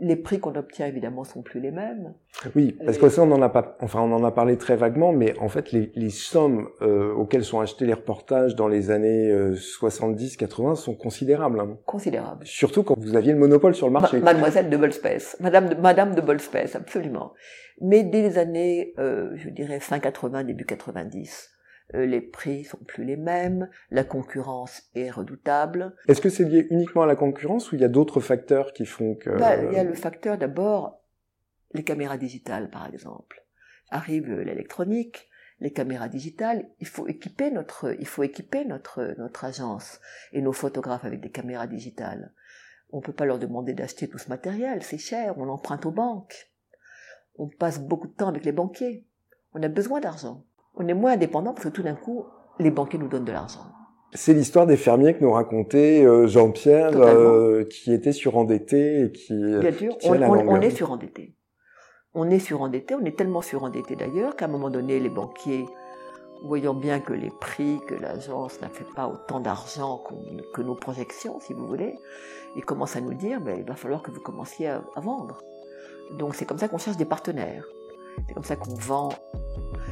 Les prix qu'on obtient, évidemment, sont plus les mêmes. Oui, parce que ça, on en a pas, enfin, on en a parlé très vaguement, mais en fait, les, les sommes euh, auxquelles sont achetés les reportages dans les années 70-80 sont considérables. hein. Considérables. Surtout quand vous aviez le monopole sur le marché. Ma- Mademoiselle de Bolspace, Madame de, Madame de Bolspace, absolument. Mais dès les années, euh, je dirais fin 80, début 90, euh, les prix sont plus les mêmes, la concurrence est redoutable. Est-ce que c'est lié uniquement à la concurrence ou il y a d'autres facteurs qui font que... Bah, il y a le facteur d'abord, les caméras digitales par exemple. Arrive euh, l'électronique, les caméras digitales, il faut équiper notre, il faut équiper notre, notre agence et nos photographes avec des caméras digitales. On peut pas leur demander d'acheter tout ce matériel, c'est cher, on emprunte aux banques. On passe beaucoup de temps avec les banquiers. On a besoin d'argent. On est moins indépendant parce que tout d'un coup, les banquiers nous donnent de l'argent. C'est l'histoire des fermiers que nous racontait euh, Jean-Pierre, euh, qui était surendetté et qui... Bien sûr, on, est surendetté. On est surendetté, on est tellement surendetté d'ailleurs qu'à un moment donné, les banquiers, voyant bien que les prix, que l'agence n'a fait pas autant d'argent que nos projections, si vous voulez, ils commencent à nous dire, ben, il va falloir que vous commenciez à, à vendre. Donc c'est comme ça qu'on cherche des partenaires. C'est comme ça qu'on vend.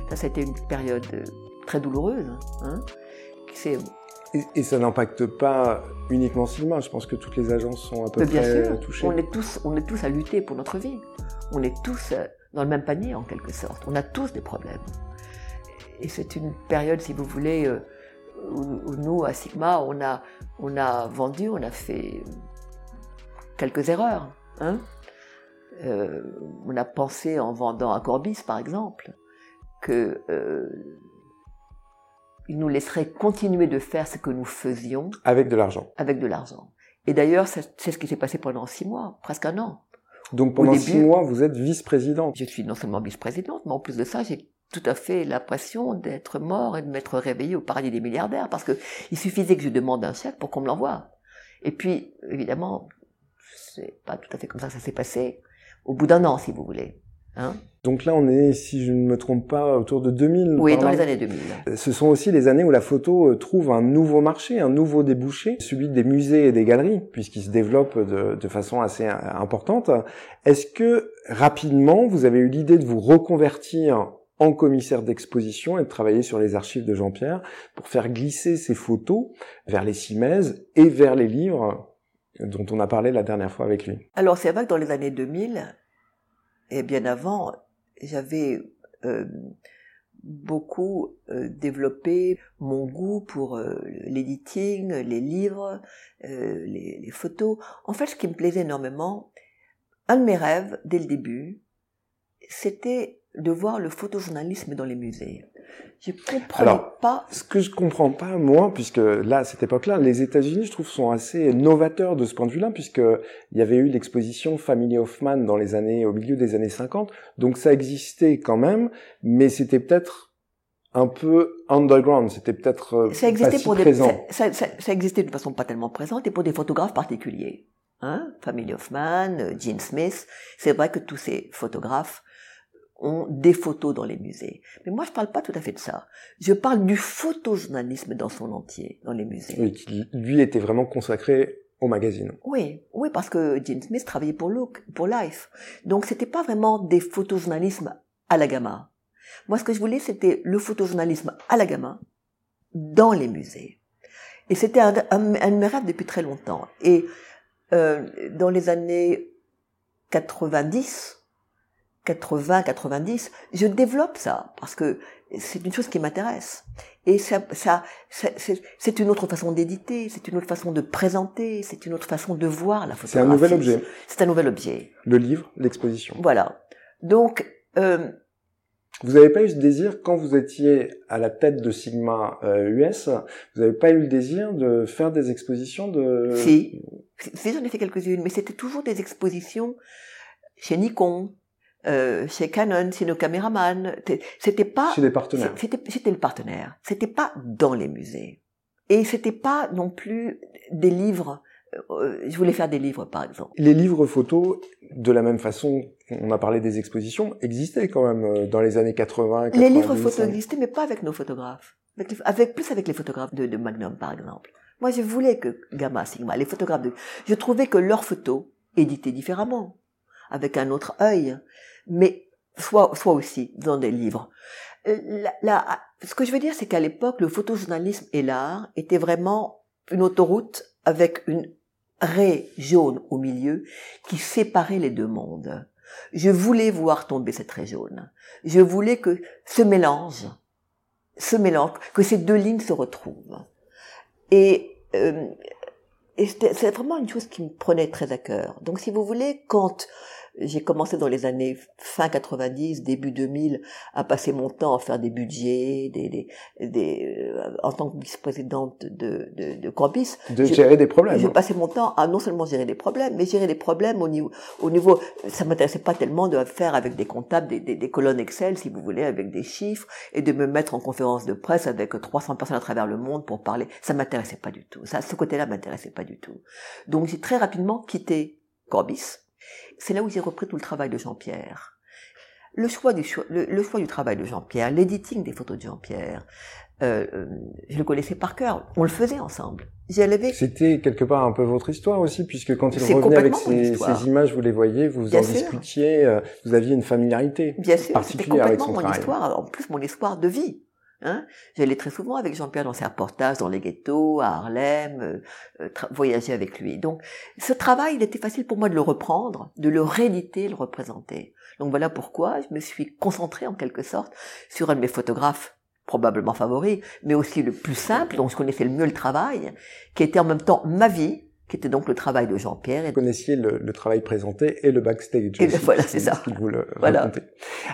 Ça, ça a été une période euh, très douloureuse. Hein Et, et ça n'impacte pas uniquement Sigma, je pense que toutes les agences sont à peu bien près sûr, touchées. on est tous, on est tous à lutter pour notre vie. On est tous euh, dans le même panier en quelque sorte. On a tous des problèmes. Et c'est une période, si vous voulez, euh, où, nous, à Sigma, on a, on a vendu, on a fait quelques erreurs. Hein euh, on a pensé en vendant à Corbis, par exemple, que euh, il nous laisserait continuer de faire ce que nous faisions avec de l'argent. Avec de l'argent. Et d'ailleurs, c'est ce qui s'est passé pendant six mois, presque un an. Donc pendant six mois, vous êtes vice-présidente. Je suis non seulement vice-présidente, mais en plus de ça, j'ai tout à fait l'impression d'être mort et de m'être réveillé au paradis des milliardaires, parce que il suffisait que je demande un chèque pour qu'on me l'envoie. Et puis, évidemment, c'est pas tout à fait comme ça que ça s'est passé. Au bout d'un an, si vous voulez. Hein donc là, on est, si je ne me trompe pas, autour de 2000. Oui, dans les années 2000. Ce sont aussi les années où la photo euh, trouve un nouveau marché, un nouveau débouché, celui des musées et des galeries, puisqu'il se développe de, de, façon assez euh, importante. Est-ce que rapidement, vous avez eu l'idée de vous reconvertir en commissaire d'exposition et de travailler sur les archives de Jean-Pierre pour faire glisser ces photos vers les cimaises et vers les livres dont on a parlé la dernière fois avec lui. Alors c'est vrai que dans les années 2000, et bien avant, j'avais euh, beaucoup euh, développé mon goût pour euh, l'editing, les livres, les, les, photos. En fait, ce qui me plaisait énormément, un de mes rêves dès le début, c'était de voir le photojournalisme dans les musées. Je Alors, pas. Ce que je comprends pas, moi, puisque là, à cette époque-là, les États-Unis, je trouve, sont assez novateurs de ce point de vue-là, puisque il y avait eu l'exposition Family Hoffman dans les années, au milieu des années 50. Donc ça existait quand même, mais c'était peut-être un peu underground, c'était peut-être euh, ça existait pas pour présent. ça, ça, ça, existait de façon pas tellement présente et pour des photographes particuliers. Hein Family Hoffman, euh, Gene Smith, c'est vrai que tous ces photographes ont des photos dans les musées. Mais moi, je parle pas tout à fait de ça. Je parle du photojournalisme dans son entier, dans les musées. Oui, qui, lui était vraiment consacré au magazine. Oui, oui, parce que Jim Smith travaillait pour Look, pour Life. Donc, c'était pas vraiment des photojournalismes à la gamin. Moi, ce que je voulais, c'était le photojournalisme à la gamin dans les musées. Et c'était un, un, un, de mes rêves depuis très longtemps. Et euh, dans les années 90, 80, 90, je développe ça parce que c'est une chose qui m'intéresse. Et ça, ça, c'est une autre façon d'éditer, c'est une autre façon de présenter, c'est une autre façon de voir la photographie. C'est un nouvel objet. C'est un nouvel objet. Le livre, l'exposition. Voilà. Donc, euh, vous n'avez pas eu ce désir quand vous étiez à la tête de Sigma US, euh, vous n'avez pas eu le désir de faire des expositions de. Si, si j'en ai fait quelques-unes, mais c'était toujours des expositions chez Nikon, euh, chez Canon, chez nos caméramans. C'était pas. C'était, le partenaire. C'était pas dans les musées. Et c'était pas non plus des livres. Euh, je voulais faire des livres, par exemple. Les livres photos, de la même façon, on a parlé des expositions, existaient quand même euh, dans les années 80. 90, les livres photos existaient, mais pas avec nos photographes. Avec, avec plus avec les photographes de, de Magnum, par exemple. Moi, je voulais que Gamma, Sigma, les photographes de, je trouvais que leurs photos éditées différemment, avec un autre œil, mais soit, soit aussi dans des livres. Euh, la, ce que je veux dire, c'est qu'à l'époque, le photojournalisme et l'art étaient vraiment une autoroute avec une raie jaune au milieu qui séparait les deux mondes. Je voulais voir tomber cette raie jaune. Je voulais que ce mélange, ce mélange, que ces deux lignes se retrouvent. Et, euh, et c'est vraiment une chose qui me prenait très à cœur. Donc, si vous voulez, quand j'ai commencé dans les années fin 90, début 2000 à passer mon temps à faire des budgets, des, des, des euh, en tant que vice-présidente de, de, de Campus. De gérer des problèmes. J'ai passé mon temps à non seulement gérer des problèmes, mais gérer des problèmes au niveau, au niveau, ça m'intéressait pas tellement de faire avec des comptables, des, des, des, colonnes Excel, si vous voulez, avec des chiffres, et de me mettre en conférence de presse avec 300 personnes à travers le monde pour parler. Ça m'intéressait pas du tout. Ça, ce côté-là m'intéressait pas du tout. Donc j'ai très rapidement quitté Corbis c'est là où j'ai repris tout le travail de Jean-Pierre. Le choix du, le, choix du travail de Jean-Pierre, l'éditing des photos de Jean-Pierre, euh, euh, je le connaissais par cœur. On le faisait ensemble. C'était quelque part un peu votre histoire aussi, puisque quand il revenait avec ces, images, vous les voyez, vous en discutiez, euh, vous aviez une familiarité Bien sûr, particulière avec son mon histoire, en plus mon histoire de vie. Hein J'allais très souvent avec Jean-Pierre dans ses reportages dans les ghettos, à Harlem, euh, euh voyager avec lui. Donc ce travail, il était facile pour moi de le reprendre, de le rééditer, le représenter. Donc voilà pourquoi je me suis concentrée en quelque sorte sur un de mes photographes probablement favori, mais aussi le plus simple, dont je connaissais le mieux le travail, qui était en même temps ma vie, qui était donc le travail de Jean-Pierre. Vous connaissiez le, le, travail présenté et le backstage. Et voilà, c'est ça. Vous le voilà.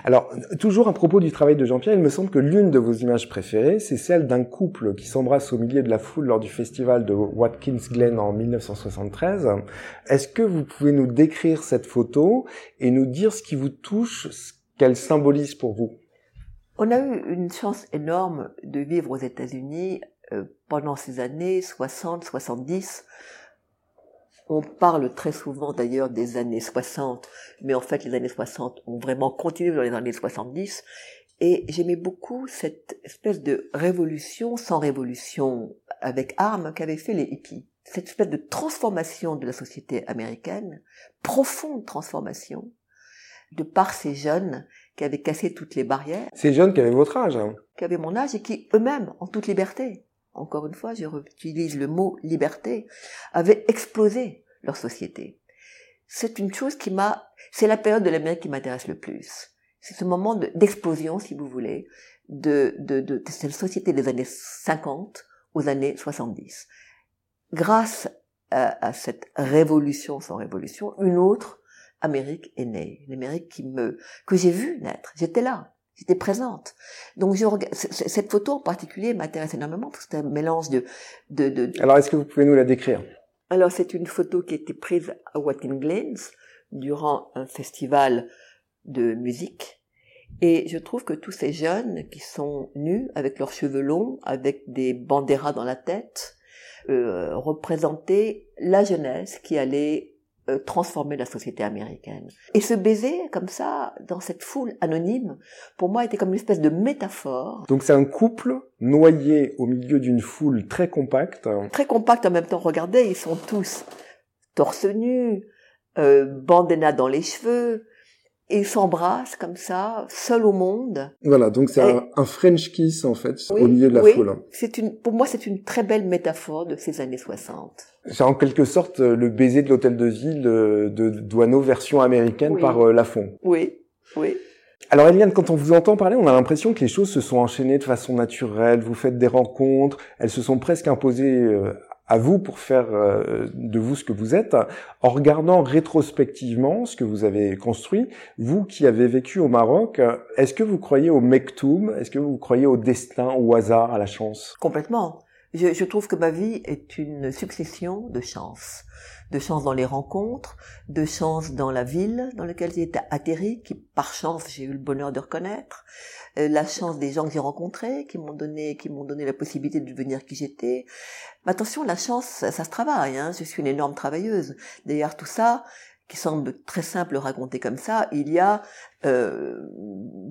Alors, toujours à propos du travail de Jean-Pierre, il me semble que l'une de vos images préférées, c'est celle d'un couple qui s'embrasse au milieu de la foule lors du festival de Watkins Glen en 1973. Est-ce que vous pouvez nous décrire cette photo et nous dire ce qui vous touche, ce qu'elle symbolise pour vous? On a eu une chance énorme de vivre aux États-Unis euh, pendant ces années 60-70 on parle très souvent d'ailleurs des années 60, mais en fait les années 60 ont vraiment continué dans les années 70. Et j'aimais beaucoup cette espèce de révolution sans révolution avec armes qu'avaient fait les hippies. Cette espèce de transformation de la société américaine, profonde transformation, de par ces jeunes qui avaient cassé toutes les barrières. Ces jeunes qui avaient votre âge. Hein. Qui avaient mon âge et qui eux-mêmes, en toute liberté, encore une fois, j'utilise le mot liberté, avaient explosé leur société. C'est une chose qui m'a, c'est la période de l'Amérique qui m'intéresse le plus. C'est ce moment d'explosion, si vous voulez, de, cette société des années 50 aux années 70. Grâce à, à cette révolution sans révolution, une autre Amérique est née. Une Amérique qui me, que j'ai vue naître. J'étais là. J'étais présente. Donc je, cette photo en particulier m'intéresse énormément parce que c'est un mélange de, de, de... Alors est-ce que vous pouvez nous la décrire? Alors c'est une photo qui a été prise à Watkins Glen durant un festival de musique. Et je trouve que tous ces jeunes qui sont nus avec leurs cheveux longs, avec des banderas dans la tête, euh, représentaient la jeunesse qui allait transformer la société américaine. Et ce baiser, comme ça, dans cette foule anonyme, pour moi, était comme une espèce de métaphore. Donc c'est un couple noyé au milieu d'une foule très compacte. Très compacte en même temps. Regardez, ils sont tous torse nu, euh, bandana dans les cheveux, et s'embrassent comme ça, seuls au monde. Voilà, donc c'est un, un, French kiss en fait au milieu de la oui, foule. C'est une, pour moi, c'est une très belle métaphore de ces années 60. C'est en quelque sorte euh, le baiser de l'hôtel de ville de, de Douaneau version américaine Oui. par euh, Lafont. Oui, oui. Alors Eliane, quand on vous entend parler, on a l'impression que les choses se sont enchaînées de façon naturelle. Vous faites des rencontres, elles se sont presque imposées euh, à vous pour faire euh, de vous ce que vous êtes. En regardant rétrospectivement ce que vous avez construit, vous qui avez vécu au Maroc, est-ce que vous croyez au mektoum? Est-ce que vous croyez au destin, au hasard, à la chance? Complètement. Je, trouve que ma vie est une succession de chances. De chances dans les rencontres, de chances dans la ville dans laquelle j'ai été atterri, qui par chance j'ai eu le bonheur de reconnaître, euh, la chance des gens que j'ai rencontrés, qui m'ont donné, qui m'ont donné la possibilité de devenir qui j'étais. Attention, la chance, ça, ça se travaille. Hein. Je suis une énorme travailleuse. D'ailleurs, tout ça, qui semble très simple à raconter comme ça, il y a euh,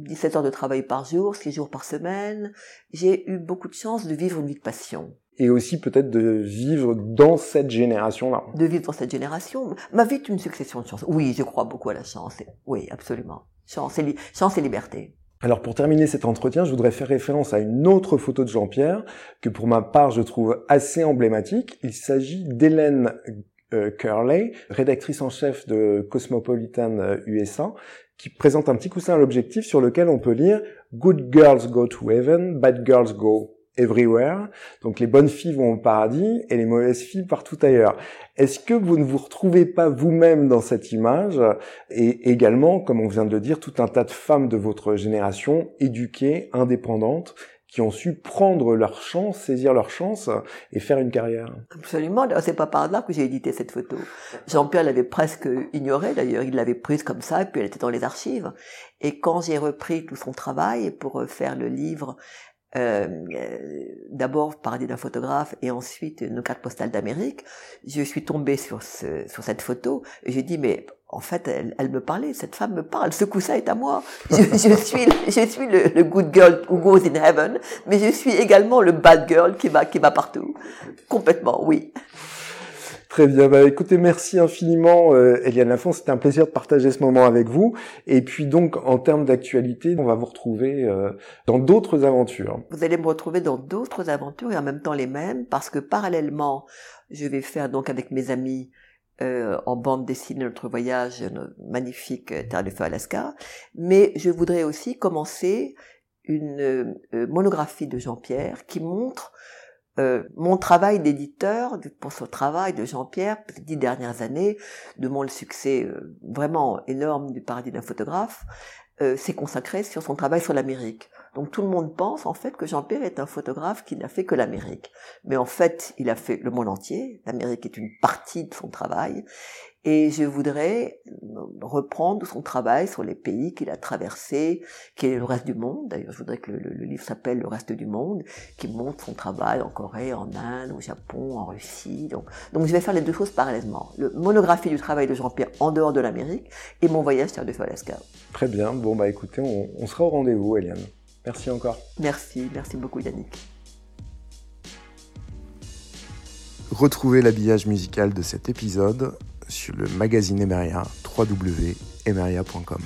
17 heures de travail par jour, 6 jours par semaine. J'ai eu beaucoup de chance de vivre une vie de passion. Et aussi peut-être de vivre dans cette génération-là. De vivre dans cette génération. Ma vie est une succession de chances. Oui, je crois beaucoup à la chance. Oui, absolument. Chance et, li chance et liberté. Alors pour terminer cet entretien, je voudrais faire référence à une autre photo de Jean-Pierre que pour ma part je trouve assez emblématique. Il s'agit d'Hélène Curley, rédactrice en chef de Cosmopolitan euh, USA, qui présente un petit coussin à l'objectif sur lequel on peut lire Good girls go to heaven, bad girls go everywhere. Donc les bonnes filles vont au paradis et les mauvaises filles partout ailleurs. Est-ce que vous ne vous retrouvez pas vous-même dans cette image et également, comme on vient de le dire, tout un tas de femmes de votre génération éduquées, indépendantes, qui ont su prendre leur chance, saisir leur chance et faire une carrière. Absolument. C'est pas par hasard que j'ai édité cette photo. Jean-Pierre l'avait presque ignorée d'ailleurs. Il l'avait prise comme ça et puis elle était dans les archives. Et quand j'ai repris tout son travail pour faire le livre, euh, d'abord parler d'un photographe et ensuite nos cartes postales d'Amérique, je suis tombée sur, ce, sur cette photo et j'ai dit mais en fait elle, elle, me parlait, cette femme me parle, ce coussin est à moi. Je, je suis, je suis le, le, good girl who goes in heaven, mais je suis également le bad girl qui va, qui va partout. Complètement, oui. Très bien. Bah, écoutez, merci infiniment, euh, Eliane Lafont. C'était un plaisir de partager ce moment avec vous. Et puis donc, en termes d'actualité, on va vous retrouver euh, dans d'autres aventures. Vous allez me retrouver dans d'autres aventures et en même temps les mêmes, parce que parallèlement, je vais faire donc avec mes amis euh, en bande dessinée notre voyage notre magnifique Terre du Feu Alaska. Mais je voudrais aussi commencer une monographie de Jean-Pierre qui montre mon travail d'éditeur pour ce travail de Jean-Pierre, les dix dernières années, de mon succès vraiment énorme du paradis d'un photographe, s'est consacré sur son travail sur l'Amérique. Donc tout le monde pense en fait que Jean-Pierre est un photographe qui n'a fait que l'Amérique. Mais en fait, il a fait le monde entier. L'Amérique est une partie de son travail. Et je voudrais reprendre son travail sur les pays qu'il a traversés, qui est le reste du monde. D'ailleurs, je voudrais que le, livre s'appelle Le reste du monde, qui montre son travail en Corée, en Inde, au Japon, en Russie. Donc, donc je vais faire les deux choses parallèlement. Le monographie du travail de Jean-Pierre en dehors de l'Amérique et mon voyage sur de Alaska. Très bien. Bon, bah écoutez, on, on sera au rendez-vous, Eliane. Merci encore. Merci, merci beaucoup Yannick. Retrouvez l'habillage musical de cet épisode sur le magazine Emeria www.emeria.com.